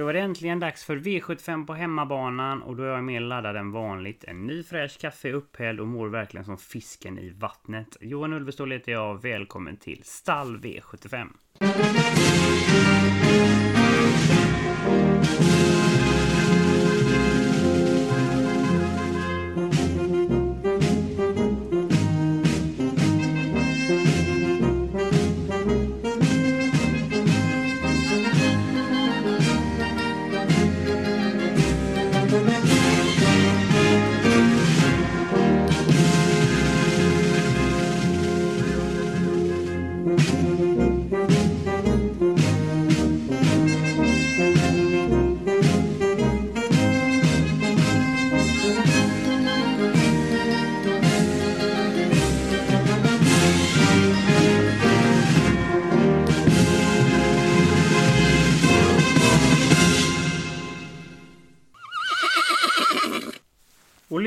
Då är det äntligen dags för V75 på hemmabanan och då är jag mer laddad än vanligt. En ny fräsch kaffe är upphälld och mår verkligen som fisken i vattnet. Johan Ulvestål heter jag. Välkommen till Stall V75.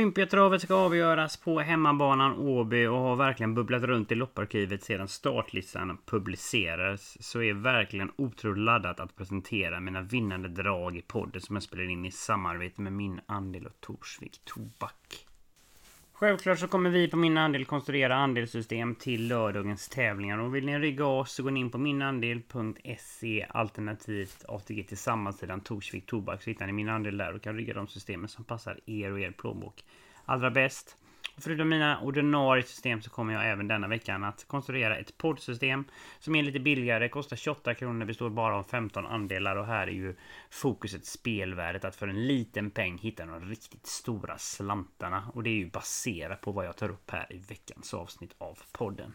Olympiatravet ska avgöras på hemmabanan Åby och har verkligen bubblat runt i lopparkivet sedan startlistan publicerades. Så är verkligen otroligt laddat att presentera mina vinnande drag i podden som jag spelar in i samarbete med min andel och Torsvik Tobak. Självklart så kommer vi på min andel konstruera andelssystem till lördagens tävlingar och vill ni rygga oss så går ni in på minandel.se alternativt ATG tillsammans sidan Torsvik Tobak så hittar ni min andel där och kan rygga de systemen som passar er och er plånbok allra bäst. Förutom mina ordinarie system så kommer jag även denna veckan att konstruera ett poddsystem som är lite billigare, kostar 28 kronor, består bara av 15 andelar och här är ju fokuset spelvärdet att för en liten peng hitta de riktigt stora slantarna och det är ju baserat på vad jag tar upp här i veckans avsnitt av podden.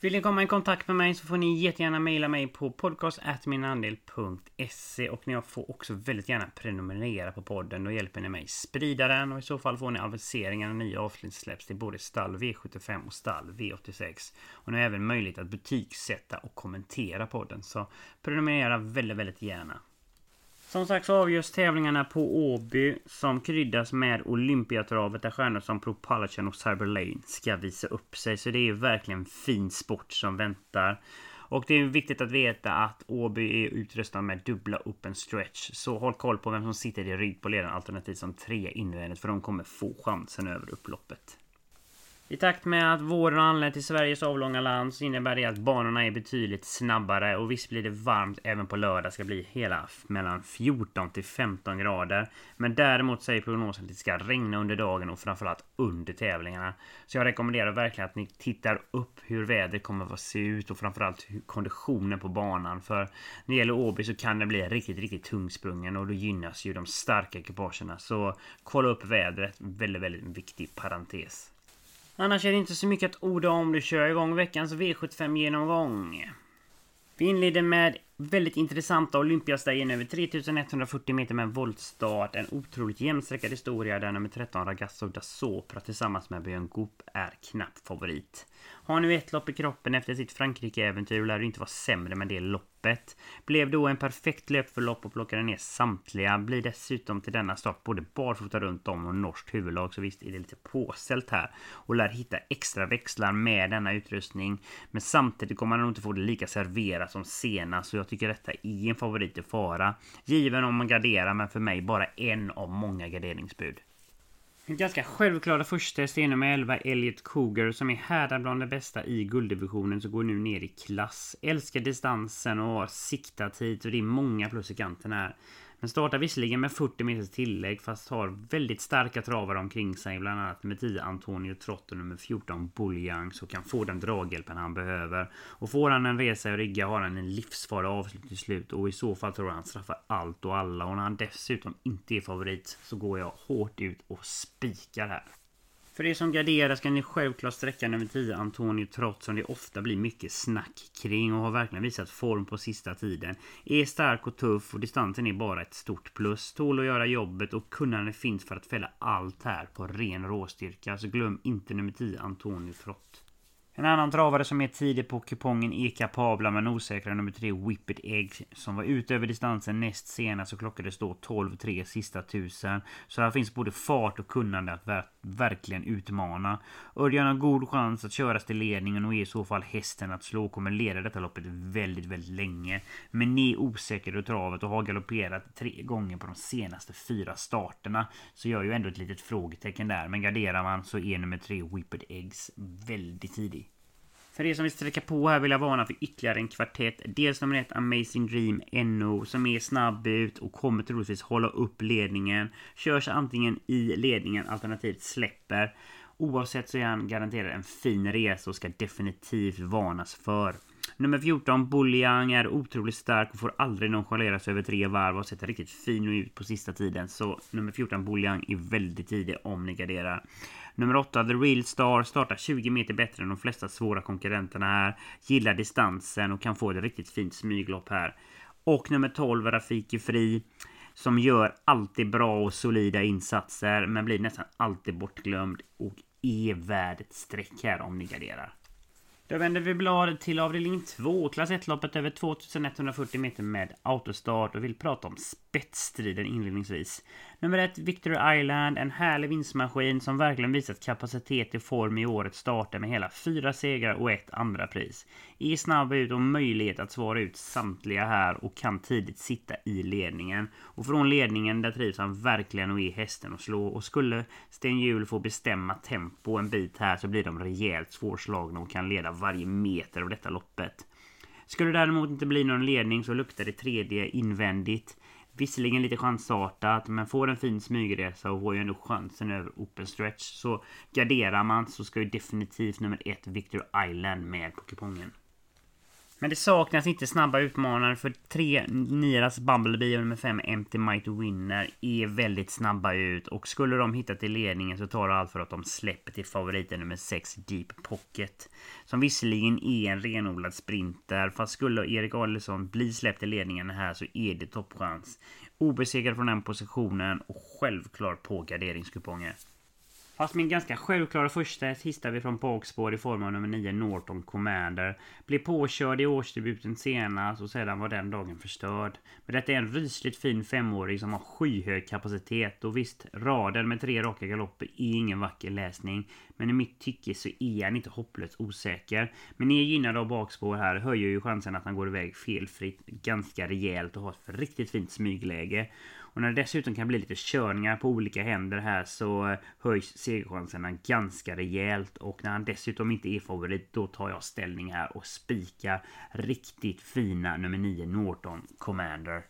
Vill ni komma i kontakt med mig så får ni jättegärna mejla mig på podcast.minandel.se och ni får också väldigt gärna prenumerera på podden. Då hjälper ni mig sprida den och i så fall får ni aviseringar när nya avsnitt släpps till både stall V75 och stall V86. Och ni har även möjlighet att butiksätta och kommentera podden. Så prenumerera väldigt, väldigt gärna. Som sagt så avgörs tävlingarna på Åby som kryddas med Olympiatravet där stjärnor som Propulsion och Cyberlane ska visa upp sig. Så det är verkligen fin sport som väntar. Och det är viktigt att veta att Åby är utrustad med dubbla open stretch. Så håll koll på vem som sitter i rygg på ledaren alternativt som tre invändigt för de kommer få chansen över upploppet. I takt med att våren anländer anlänt till Sveriges avlånga land så innebär det att banorna är betydligt snabbare och visst blir det varmt även på lördag ska bli hela mellan 14 till 15 grader. Men däremot säger prognosen att det ska regna under dagen och framförallt under tävlingarna. Så jag rekommenderar verkligen att ni tittar upp hur vädret kommer att se ut och framförallt konditionen på banan. För när det gäller Åby så kan det bli riktigt, riktigt tungsprungen och då gynnas ju de starka ekipagerna. Så kolla upp vädret, väldigt, väldigt viktig parentes. Annars är det inte så mycket att orda om. Du kör igång veckans V75 genomgång. Vi inleder med väldigt intressanta Olympiastegen över 3140 meter med en voltstart. En otroligt jämnstreckad historia där nummer 13 Ragazzo da Sopra tillsammans med Björn Goop är knapp favorit. Har nu ett lopp i kroppen efter sitt Frankrike-äventyr och lär inte vara sämre med det loppet. Blev då en perfekt löpförlopp och plockade ner samtliga. Blir dessutom till denna start både barfota runt om och norskt huvudlag. Så visst är det lite påställt här. Och lär hitta extra växlar med denna utrustning. Men samtidigt kommer han nog inte få det lika serverat som senast. Så jag tycker detta är en favorit i fara. Given om man garderar men för mig bara en av många garderingsbud. Ganska självklara första är nummer 11 Elliot Cougar som är härdad bland de bästa i gulddivisionen så går nu ner i klass. Älskar distansen och har siktat hit och det är många plus i kanten här. Men startar visserligen med 40 meters tillägg fast har väldigt starka travare omkring sig. Bland annat med 10 Antonio Trott och nummer 14 Bulliang så kan få den draghjälpen han behöver. Och får han en resa i rygga har han en livsfarlig avslut till slut och i så fall tror jag han straffar allt och alla. Och när han dessutom inte är favorit så går jag hårt ut och spikar här. För er som garderar ska ni självklart sträcka nummer 10 Antonio Trott som det ofta blir mycket snack kring och har verkligen visat form på sista tiden. Är stark och tuff och distansen är bara ett stort plus. Tål att göra jobbet och kunnande finns för att fälla allt här på ren råstyrka. Så glöm inte nummer 10 Antonio Trott. En annan travare som är tidig på kupongen är kapabla men osäkra nummer 3 Whippet Egg som var ute över distansen näst senast och klockades då 12-3 sista tusen. Så här finns både fart och kunnande att ver verkligen utmana. Örjan har god chans att köras till ledningen och är i så fall hästen att slå kommer leda detta loppet väldigt, väldigt länge. Men är osäker i travet och har galopperat tre gånger på de senaste fyra starterna. Så gör ju ändå ett litet frågetecken där. Men garderar man så är nummer 3 Whippet Eggs väldigt tidig. För er som vill sträcka på här vill jag varna för ytterligare en kvartett. Dels nummer ett Amazing Dream NO som är snabb ut och kommer troligtvis hålla upp ledningen. Körs antingen i ledningen alternativt släpper. Oavsett så är han garanterad en fin resa och ska definitivt varnas för. Nummer 14, Bulliang, är otroligt stark och får aldrig nonchaleras över tre varv och har sett riktigt fin ut på sista tiden. Så nummer 14, Bulliang, är väldigt tidig om ni garderar. Nummer 8, The Real Star, startar 20 meter bättre än de flesta svåra konkurrenterna här. Gillar distansen och kan få ett riktigt fint smyglopp här. Och nummer 12, Rafiki Fri. Som gör alltid bra och solida insatser men blir nästan alltid bortglömd och är värd ett streck här om ni garderar. Då vänder vi blad till avdelning 2, klass 1-loppet över 2140 meter med autostart och vill prata om spetsstriden inledningsvis. Nummer 1, Victory Island, en härlig vinstmaskin som verkligen visat kapacitet i form i årets starter med hela fyra segrar och ett andra pris. Är snabb ut och möjlighet att svara ut samtliga här och kan tidigt sitta i ledningen. Och från ledningen där trivs han verkligen och är hästen att slå. Och skulle Sten Hjul få bestämma tempo en bit här så blir de rejält svårslagna och kan leda varje meter av detta loppet. Skulle det däremot inte bli någon ledning så luktar det tredje invändigt. Visserligen lite chansartat men får en fin smygresa och får ju ändå chansen över open stretch. Så garderar man så ska ju definitivt nummer ett Victor Island med på kupongen. Men det saknas inte snabba utmanare för tre Niras Bumblebee och nummer 5 Empty Might Winner är väldigt snabba ut och skulle de hitta till ledningen så tar det allt för att de släpper till favoriten nummer 6 Deep Pocket. Som visserligen är en renodlad sprinter fast skulle Erik Adelsson bli släppt i ledningen här så är det toppchans. Obesegrad från den positionen och självklart på garderingskuponger. Fast min ganska självklara första hittar vi från bakspår i form av nummer 9 Norton Commander. Blev påkörd i årsdebuten senast och sedan var den dagen förstörd. Men detta är en rysligt fin femåring som har skyhög kapacitet och visst, raden med tre raka galopper är ingen vacker läsning. Men i mitt tycke så är han inte hopplöst osäker. Men är gynnad av bakspår här höjer ju chansen att han går iväg felfritt ganska rejält och har ett riktigt fint smygläge. Och när det dessutom kan bli lite körningar på olika händer här så eh, höjs segerchanserna ganska rejält. Och när han dessutom inte är favorit då tar jag ställning här och spikar riktigt fina nummer 9 Norton Commander.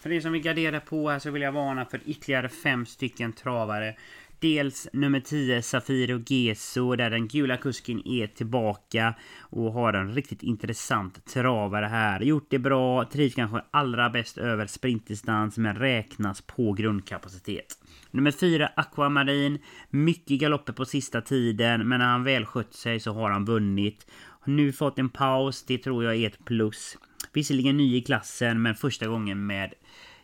För er som vill gardera på här så vill jag varna för ytterligare fem stycken travare. Dels nummer 10 Safiro Geso där den gula kusken är tillbaka och har en riktigt intressant travare här. Gjort det bra, trivs kanske allra bäst över sprintdistans men räknas på grundkapacitet. Nummer 4 Aquamarin. Mycket galopper på sista tiden men när han väl skött sig så har han vunnit. Nu fått en paus, det tror jag är ett plus. Visserligen ny i klassen men första gången med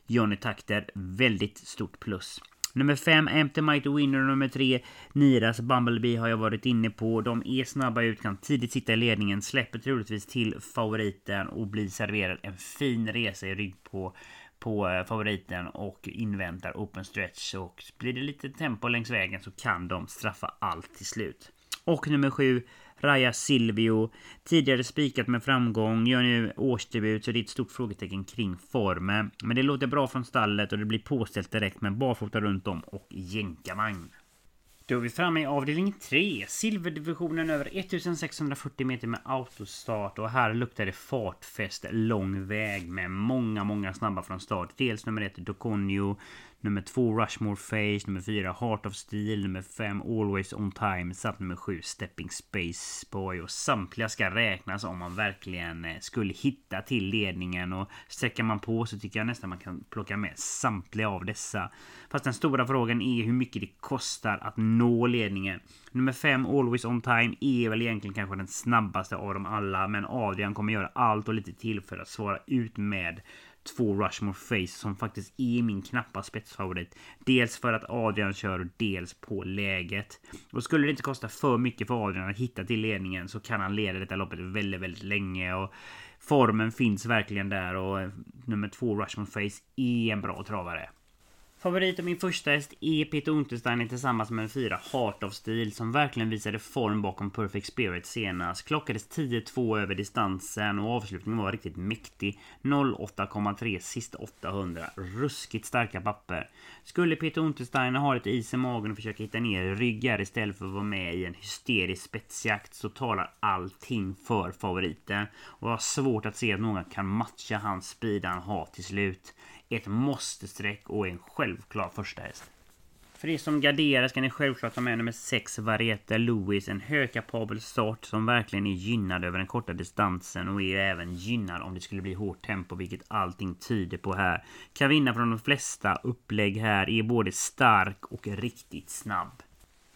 Johnny Takter. Väldigt stort plus. Nummer 5, Empty Mighty Winner och nummer 3, Niras Bumblebee har jag varit inne på. De är snabba ut, kan tidigt sitta i ledningen, släpper troligtvis till favoriten och blir serverad en fin resa i rygg på på eh, favoriten och inväntar open stretch och blir det lite tempo längs vägen så kan de straffa allt till slut. Och nummer 7 Raja Silvio. Tidigare spikat med framgång, gör nu årsdebut så det är ett stort frågetecken kring formen. Men det låter bra från stallet och det blir påställt direkt med barfota runt om och jänkarvagn. Då är vi framme i avdelning 3. Silverdivisionen över 1640 meter med autostart. Och här luktar det fartfest lång väg med många, många snabba från start. Dels nummer 1 Doconio. Nummer två Rushmore Face, nummer fyra Heart of Steel, nummer fem Always On Time samt nummer sju Stepping Space Boy. Och samtliga ska räknas om man verkligen eh, skulle hitta till ledningen. Och sträcker man på så tycker jag nästan man kan plocka med samtliga av dessa. Fast den stora frågan är hur mycket det kostar att nå ledningen. Nummer fem Always On Time är väl egentligen kanske den snabbaste av dem alla. Men Adrian kommer göra allt och lite till för att svara ut med två Rushmore Face som faktiskt är min knappa spetsfavorit. Dels för att Adrian kör och dels på läget. Och skulle det inte kosta för mycket för Adrian att hitta till ledningen så kan han leda detta loppet väldigt, väldigt länge. Och formen finns verkligen där och eh, nummer två Rushmore Face är en bra travare. Favorit och min första häst är Peter Untersteiner tillsammans med en fyra Heart of Steel som verkligen visade form bakom Perfect Spirit senast. Klockades 10-2 över distansen och avslutningen var riktigt mäktig. 08,3 sista 800. Ruskigt starka papper. Skulle Peter Untersteiner ha lite is i magen och försöka hitta ner ryggar istället för att vara med i en hysterisk spetsjakt så talar allting för favoriten. Och jag har svårt att se att någon kan matcha hans speed han har till slut ett måste-streck och en självklar första häst. För er som garderar ska ni självklart ta med nummer 6 Varieta Louis. En högkapabel start som verkligen är gynnad över den korta distansen och är även gynnad om det skulle bli hårt tempo vilket allting tyder på här. Kan vinna från de flesta upplägg här. Är både stark och riktigt snabb.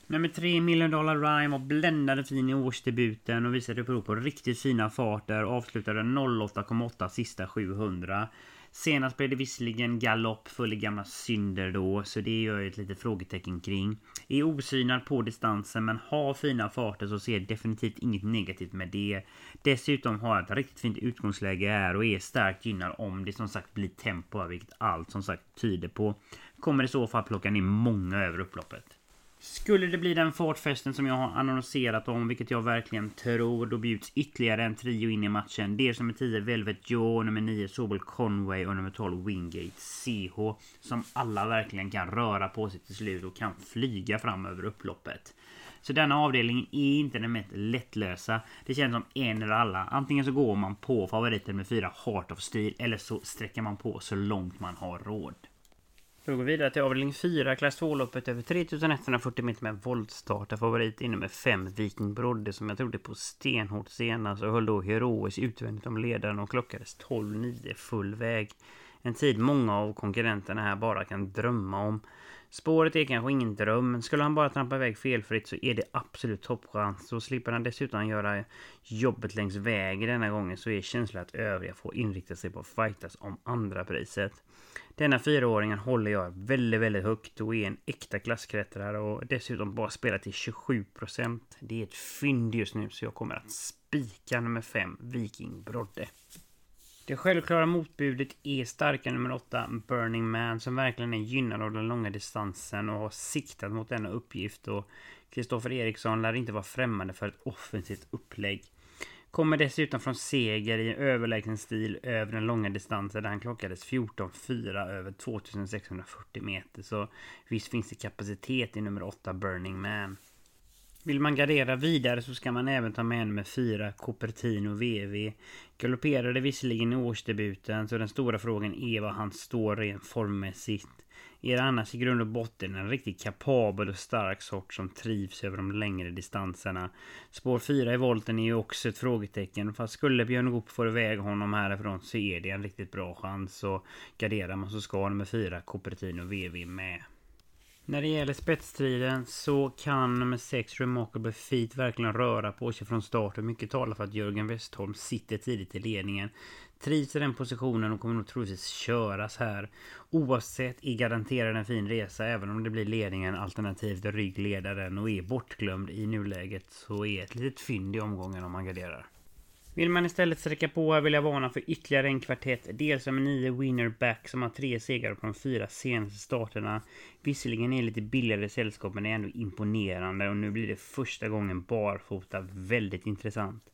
Nummer 3 Million Dollar Rhyme var bländande fin i årsdebuten och visade prov på riktigt fina farter. Avslutade 08,8 sista 700. Senast blev det visserligen galopp full i gamla synder då, så det gör jag ett litet frågetecken kring. Är osynad på distansen men har fina farter så ser jag definitivt inget negativt med det. Dessutom har jag ett riktigt fint utgångsläge här och är starkt gynnad om det som sagt blir tempo, vilket allt som sagt tyder på. Kommer i så fall plocka ner många över upploppet. Skulle det bli den fartfesten som jag har annonserat om, vilket jag verkligen tror, då bjuds ytterligare en trio in i matchen. Dels nummer 10 Velvet Joe, nummer 9 Sobel Conway och nummer 12 Wingate CH. Som alla verkligen kan röra på sig till slut och kan flyga fram över upploppet. Så denna avdelning är inte den mest lättlösa. Det känns som en eller alla. Antingen så går man på favoriten med fyra Heart of Steel eller så sträcker man på så långt man har råd. Då går vi vidare till avdelning 4, klass 2-loppet över 3140 meter med voltstart. Favorit inne med 5 Viking Brodde som jag trodde på stenhårt senast och höll då heroiskt utvändigt om ledaren och klockades 12-9 full väg. En tid många av konkurrenterna här bara kan drömma om. Spåret är kanske ingen dröm, men skulle han bara trampa iväg felfritt så är det absolut toppchans. Så slipper han dessutom göra jobbet längs vägen denna gången så är känslan att övriga får inrikta sig på att fightas om andra priset. Denna fyraåringen håller jag väldigt, väldigt högt och är en äkta klassklättrare och dessutom bara spelar till 27%. Det är ett fynd just nu så jag kommer att spika nummer 5, Viking Brodde. Det självklara motbudet är starka nummer 8, Burning Man, som verkligen är gynnad av den långa distansen och har siktat mot denna uppgift. Och Kristoffer Eriksson lär inte vara främmande för ett offensivt upplägg. Kommer dessutom från seger i överlägsen stil över den långa distansen där han klockades 14.4 över 2640 meter. Så visst finns det kapacitet i nummer 8 Burning Man. Vill man gardera vidare så ska man även ta med nummer 4 Cupertino VV. Galopperade visserligen i årsdebuten så den stora frågan är var han står rent formmässigt. Är det annars i grund och botten en riktigt kapabel och stark sort som trivs över de längre distanserna. Spår 4 i volten är ju också ett frågetecken. Fast skulle Björn Goop få iväg honom härifrån så är det en riktigt bra chans. Och garderar man så ska nummer 4 Cupertino VV med. När det gäller spetstriden så kan nummer 6 Remarkable Feet verkligen röra på sig från start och mycket talar för att Jörgen Westholm sitter tidigt i ledningen. Trivs i den positionen och kommer nog troligtvis köras här. Oavsett är garanterad en fin resa även om det blir ledningen alternativt ryggledaren och är bortglömd i nuläget så är ett litet fynd i omgången om man garderar. Vill man istället sträcka på här vill jag varna för ytterligare en kvartett. Dels som en nio winnerback som har tre segrar på de fyra senaste starterna. Visserligen är lite billigare sällskap men är ändå imponerande och nu blir det första gången barfota. Väldigt intressant.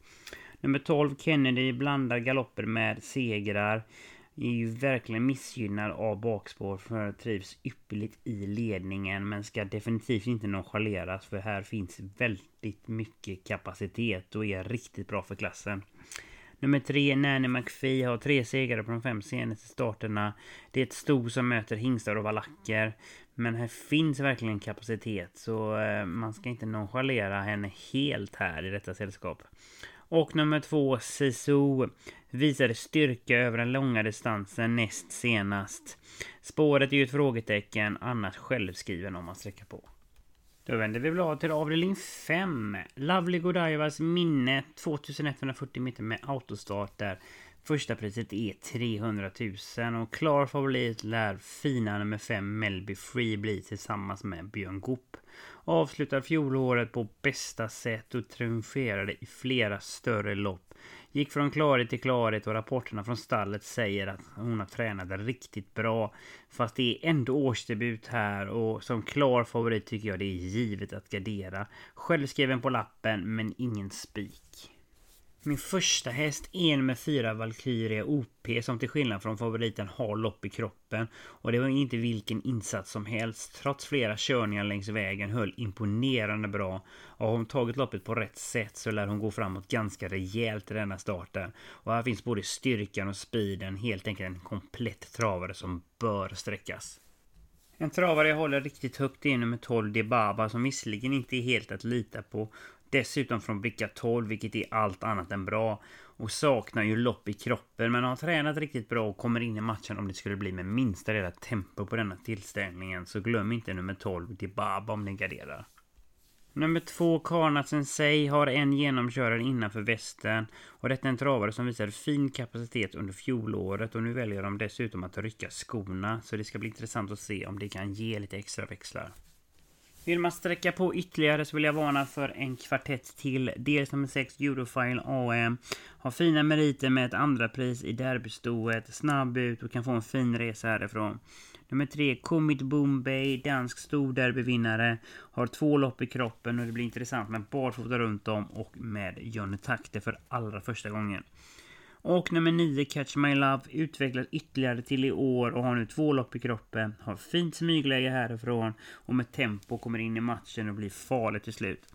Nummer 12 Kennedy blandar galopper med segrar är ju verkligen missgynnad av bakspår för trivs ypperligt i ledningen men ska definitivt inte nonchaleras för här finns väldigt mycket kapacitet och är riktigt bra för klassen. Nummer tre, Nanny McPhee, har tre segrar på de fem senaste starterna. Det är ett sto som möter hingstar och valacker. Men här finns verkligen kapacitet så eh, man ska inte nonchalera henne helt här i detta sällskap. Och nummer två, Sisu, visade styrka över den långa distansen näst senast. Spåret är ju ett frågetecken, annars självskriven om man sträcker på. Då vänder vi blad till avdelning 5. Lovely Godievas minne 2140 meter med autostart där. Första priset är 300 000 och klar favorit lär fina nummer 5 Melby Free bli tillsammans med Björn Goop. Avslutar fjolåret på bästa sätt och triumferade i flera större lopp. Gick från klarhet till klarhet och rapporterna från stallet säger att hon har tränat riktigt bra. Fast det är ändå årsdebut här och som klar favorit tycker jag det är givet att gardera. Självskriven på lappen men ingen spik. Min första häst är nummer 4 Valkyria OP som till skillnad från favoriten har lopp i kroppen. Och det var inte vilken insats som helst. Trots flera körningar längs vägen höll imponerande bra. Och har hon tagit loppet på rätt sätt så lär hon gå framåt ganska rejält i denna starten. Och här finns både styrkan och speeden. Helt enkelt en komplett travare som bör sträckas. En travare jag håller riktigt högt är nummer 12 Debaba som visserligen inte är helt att lita på Dessutom från bricka 12, vilket är allt annat än bra. Och saknar ju lopp i kroppen, men har tränat riktigt bra och kommer in i matchen om det skulle bli med minsta lilla tempo på denna tillställningen. Så glöm inte nummer 12, Dibaba, om ni garderar. Nummer två, Karna Sensei, har en genomkörare innanför västen. Och detta är en travare som visade fin kapacitet under fjolåret. Och nu väljer de dessutom att rycka skorna. Så det ska bli intressant att se om det kan ge lite extra växlar. Vill man sträcka på ytterligare så vill jag varna för en kvartett till. Dels nummer 6 Eurofile AM. Har fina meriter med ett andra pris i derbystoet. Snabb ut och kan få en fin resa härifrån. Nummer 3 Comit Bombay, dansk storderbyvinnare. Har två lopp i kroppen och det blir intressant med barfota runt om och med Johnny Takte för allra första gången. Och nummer 9, Catch My Love, utvecklas ytterligare till i år och har nu två lopp i kroppen. Har fint smygläge härifrån och med tempo kommer in i matchen och blir farlig till slut.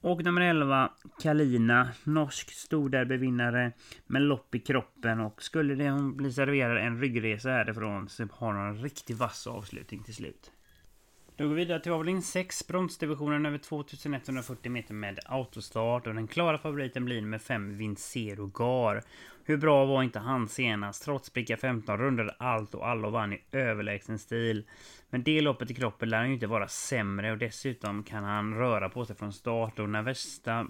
Och nummer 11, Kalina, norsk storderbyvinnare med lopp i kroppen och skulle det hon bli serverad en ryggresa härifrån så har hon en riktigt vass avslutning till slut. Då går vi vidare till avdelning 6, bronsdivisionen över 2140 meter med autostart och den klara favoriten blir med 5 Vincero Gar. Hur bra var inte han senast? Trots pricka 15 rundade allt och alla vann i överlägsen stil. Men det loppet i kroppen lär han ju inte vara sämre och dessutom kan han röra på sig från start och när värsta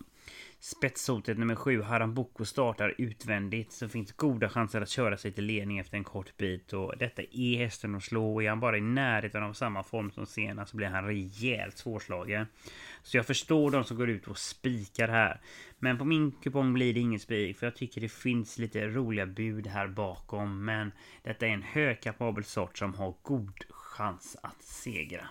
Spetshotet nummer 7, Harambuco, startar utvändigt så finns goda chanser att köra sig till ledning efter en kort bit. Och detta är hästen att slå och är han bara i närheten av samma form som senast så blir han rejält svårslagen. Så jag förstår de som går ut och spikar här. Men på min kupong blir det ingen spik för jag tycker det finns lite roliga bud här bakom. Men detta är en högkapabel sort som har god chans att segra.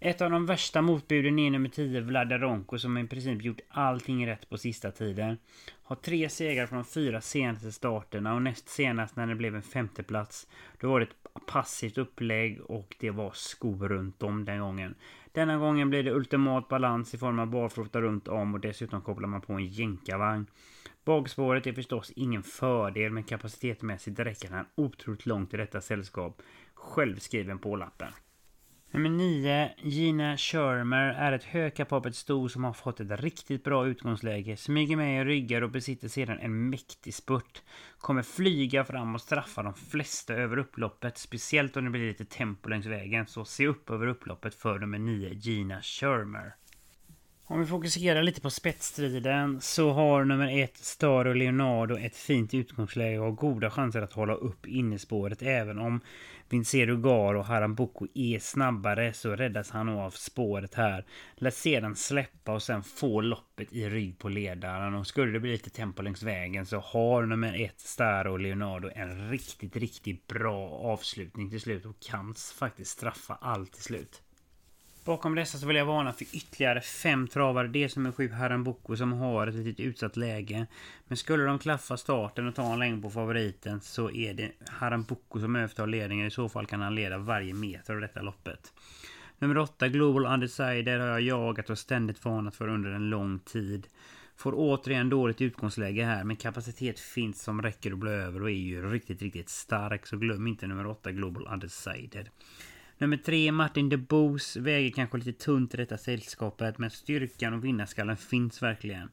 Ett av de värsta motbuden är nummer 10 Vladaronko som i princip gjort allting rätt på sista tiden. Har tre segrar från de fyra senaste starterna och näst senast när det blev en femteplats då var det ett passivt upplägg och det var skor runt om den gången. Denna gången blir det ultimat balans i form av barfota runt om och dessutom kopplar man på en jänkarvagn. Bakspåret är förstås ingen fördel men kapacitetmässigt räcker han otroligt långt i detta sällskap. Självskriven på lappen. Nummer 9, Gina Shermer, är ett högkapabelt sto som har fått ett riktigt bra utgångsläge, smyger med i ryggar och besitter sedan en mäktig spurt. Kommer flyga fram och straffa de flesta över upploppet, speciellt om det blir lite tempo längs vägen, så se upp över upploppet för nummer 9, Gina Shermer. Om vi fokuserar lite på spetsstriden så har nummer ett Star och Leonardo ett fint utgångsläge och har goda chanser att hålla upp innespåret även om Vincero Gar och Haramboko är snabbare så räddas han nog av spåret här. Lät sedan släppa och sen få loppet i rygg på ledaren och skulle det bli lite tempo längs vägen så har nummer ett Star och Leonardo en riktigt, riktigt bra avslutning till slut och kan faktiskt straffa allt till slut. Bakom dessa så vill jag varna för ytterligare fem travare. Det som är sju Harambuco som har ett litet utsatt läge. Men skulle de klaffa starten och ta en längd på favoriten så är det Harambuco som övertar ledningen. I så fall kan han leda varje meter av detta loppet. Nummer 8 Global Undecided har jag jagat och ständigt varnat för under en lång tid. Får återigen dåligt utgångsläge här men kapacitet finns som räcker att bli över och är ju riktigt, riktigt stark. Så glöm inte nummer 8 Global Undecided. Nummer tre, Martin de Boos, väger kanske lite tunt i detta sällskapet, men styrkan och vinnarskallen finns verkligen.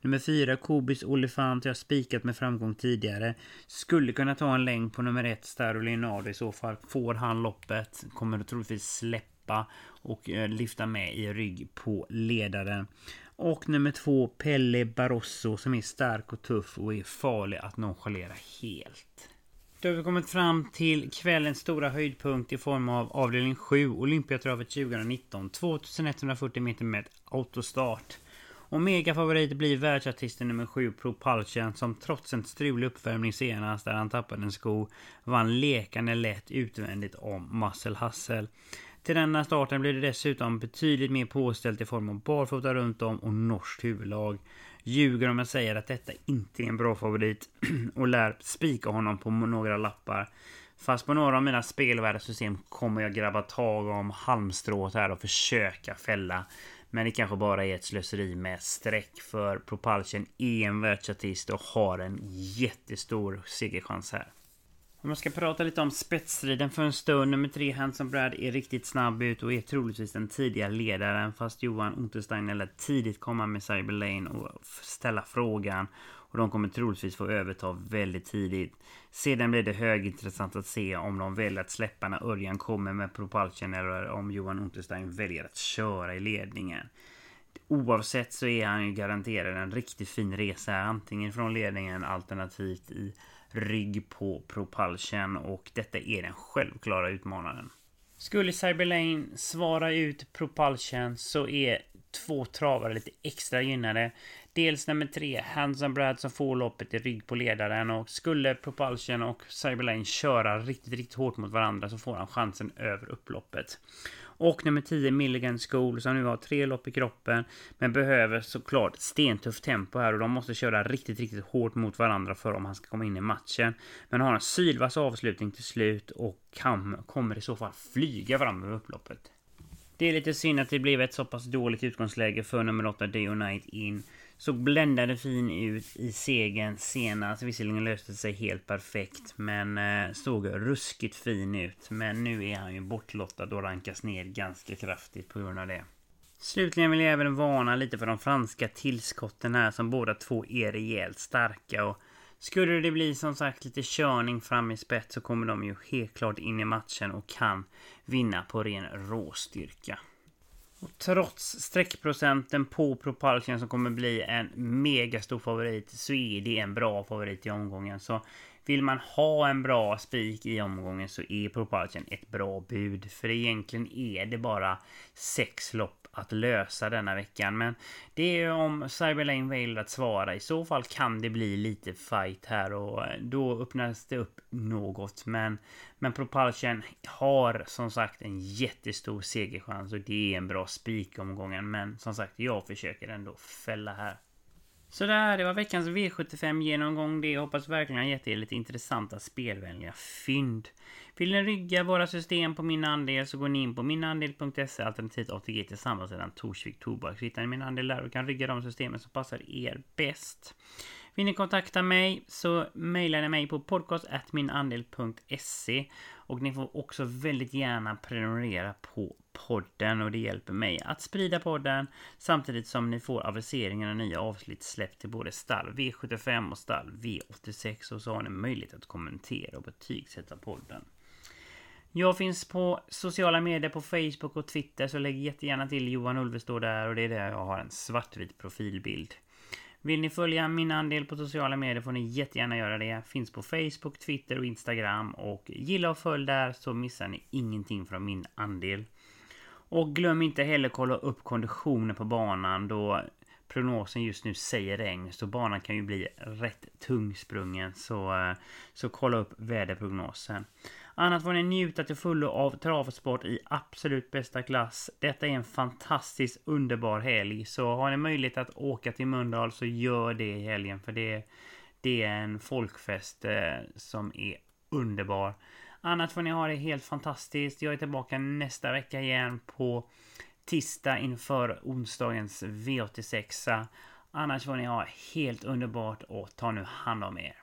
Nummer fyra, Kobis Olifant, jag har spikat med framgång tidigare. Skulle kunna ta en längd på nummer ett, Starro Leonardo i så fall. Får han loppet, kommer troligtvis släppa och eh, lyfta med i rygg på ledaren. Och nummer två, Pelle Barroso som är stark och tuff och är farlig att nonchalera helt. Då har vi kommit fram till kvällens stora höjdpunkt i form av avdelning 7, Olympiatravet 2019. 2140 meter med autostart. Och megafavorit blir världsartisten nummer 7 Propulsion som trots en strulig uppvärmning senast där han tappade en sko vann lekande lätt utvändigt om Muscle Hustle. Till denna starten blir det dessutom betydligt mer påställt i form av barfota runt om och norskt huvudlag. Ljuger om jag säger att detta inte är en bra favorit och lär spika honom på några lappar. Fast på några av mina spelvärdesystem kommer jag grabba tag om halmstrået här och försöka fälla. Men det kanske bara är ett slöseri med streck för Propulsion är en världsartist och har en jättestor segerchans här. Om jag ska prata lite om spetsstriden för en stund. Nummer tre, Hanson Brad, är riktigt snabb ut och är troligtvis den tidiga ledaren. Fast Johan Untersteiner lät tidigt komma med Cyber Lane och ställa frågan. Och de kommer troligtvis få överta väldigt tidigt. Sedan blir det högintressant att se om de väljer att släppa när Örjan kommer med Propulsion eller om Johan Unterstein väljer att köra i ledningen. Oavsett så är han ju garanterad en riktigt fin resa. Antingen från ledningen alternativt i rygg på Propulsion och detta är den självklara utmanaren. Skulle Cyberlane svara ut Propulsion så är två travare lite extra gynnade. Dels nummer tre, Hanson Brad som får loppet i rygg på ledaren och skulle Propulsion och Cyberlane köra riktigt, riktigt hårt mot varandra så får han chansen över upploppet. Och nummer 10 Milligan School som nu har tre lopp i kroppen. Men behöver såklart stentufft tempo här och de måste köra riktigt, riktigt hårt mot varandra för om han ska komma in i matchen. Men har en sylvass avslutning till slut och kan, kommer i så fall flyga fram över upploppet. Det är lite synd att det blev ett så pass dåligt utgångsläge för nummer 8 Day och Night In. Såg bländande fin ut i segern senast. Alltså, visserligen löste sig helt perfekt. Men eh, såg ruskigt fin ut. Men nu är han ju bortlottad och rankas ner ganska kraftigt på grund av det. Slutligen vill jag även varna lite för de franska tillskotten här som båda två är rejält starka. Och skulle det bli som sagt lite körning fram i spets så kommer de ju helt klart in i matchen och kan vinna på ren råstyrka. Och trots streckprocenten på Propulsion som kommer bli en megastor favorit så är det en bra favorit i omgången. Så vill man ha en bra spik i omgången så är Propulsion ett bra bud. För egentligen är det bara sex lopp att lösa denna veckan. Men det är om Cyberlane väljer att svara. I så fall kan det bli lite fight här och eh, då öppnas det upp något. Men, men Propulsion har som sagt en jättestor segerchans och det är en bra spikomgången. Men som sagt, jag försöker ändå fälla här. Sådär, det var veckans V75 genomgång. Det jag hoppas verkligen har gett er lite intressanta spelvänliga fynd. Vill ni rygga våra system på min andel så går ni in på minandel.se alternativt ATG tillsammans sedan Torsvik Tobak. Så hittar ni min andel där och kan rygga de systemen som passar er bäst. Vill ni kontakta mig så mejlar ni mig på podcast.minandel.se och ni får också väldigt gärna prenumerera på podden och det hjälper mig att sprida podden samtidigt som ni får aviseringar och nya avsnitt släppt till både stall V75 och stall V86 och så har ni möjlighet att kommentera och betygsätta podden. Jag finns på sociala medier på Facebook och Twitter så lägg jättegärna till Johan Ulvestå där och det är där jag har en svartvit profilbild. Vill ni följa min andel på sociala medier får ni jättegärna göra det. Finns på Facebook, Twitter och Instagram. Och gilla och följ där så missar ni ingenting från min andel. Och glöm inte heller kolla upp konditionen på banan då prognosen just nu säger regn. Så banan kan ju bli rätt tungsprungen. Så, eh, så kolla upp väderprognosen. Annars får ni njuta till fullo av travsport i absolut bästa klass. Detta är en fantastiskt underbar helg. Så har ni möjlighet att åka till Mölndal så gör det i helgen. För det, det är en folkfest eh, som är underbar. Annars får ni ha det helt fantastiskt. Jag är tillbaka nästa vecka igen på tisdag inför onsdagens V86. Annars får ni ha helt underbart och ta nu hand om er.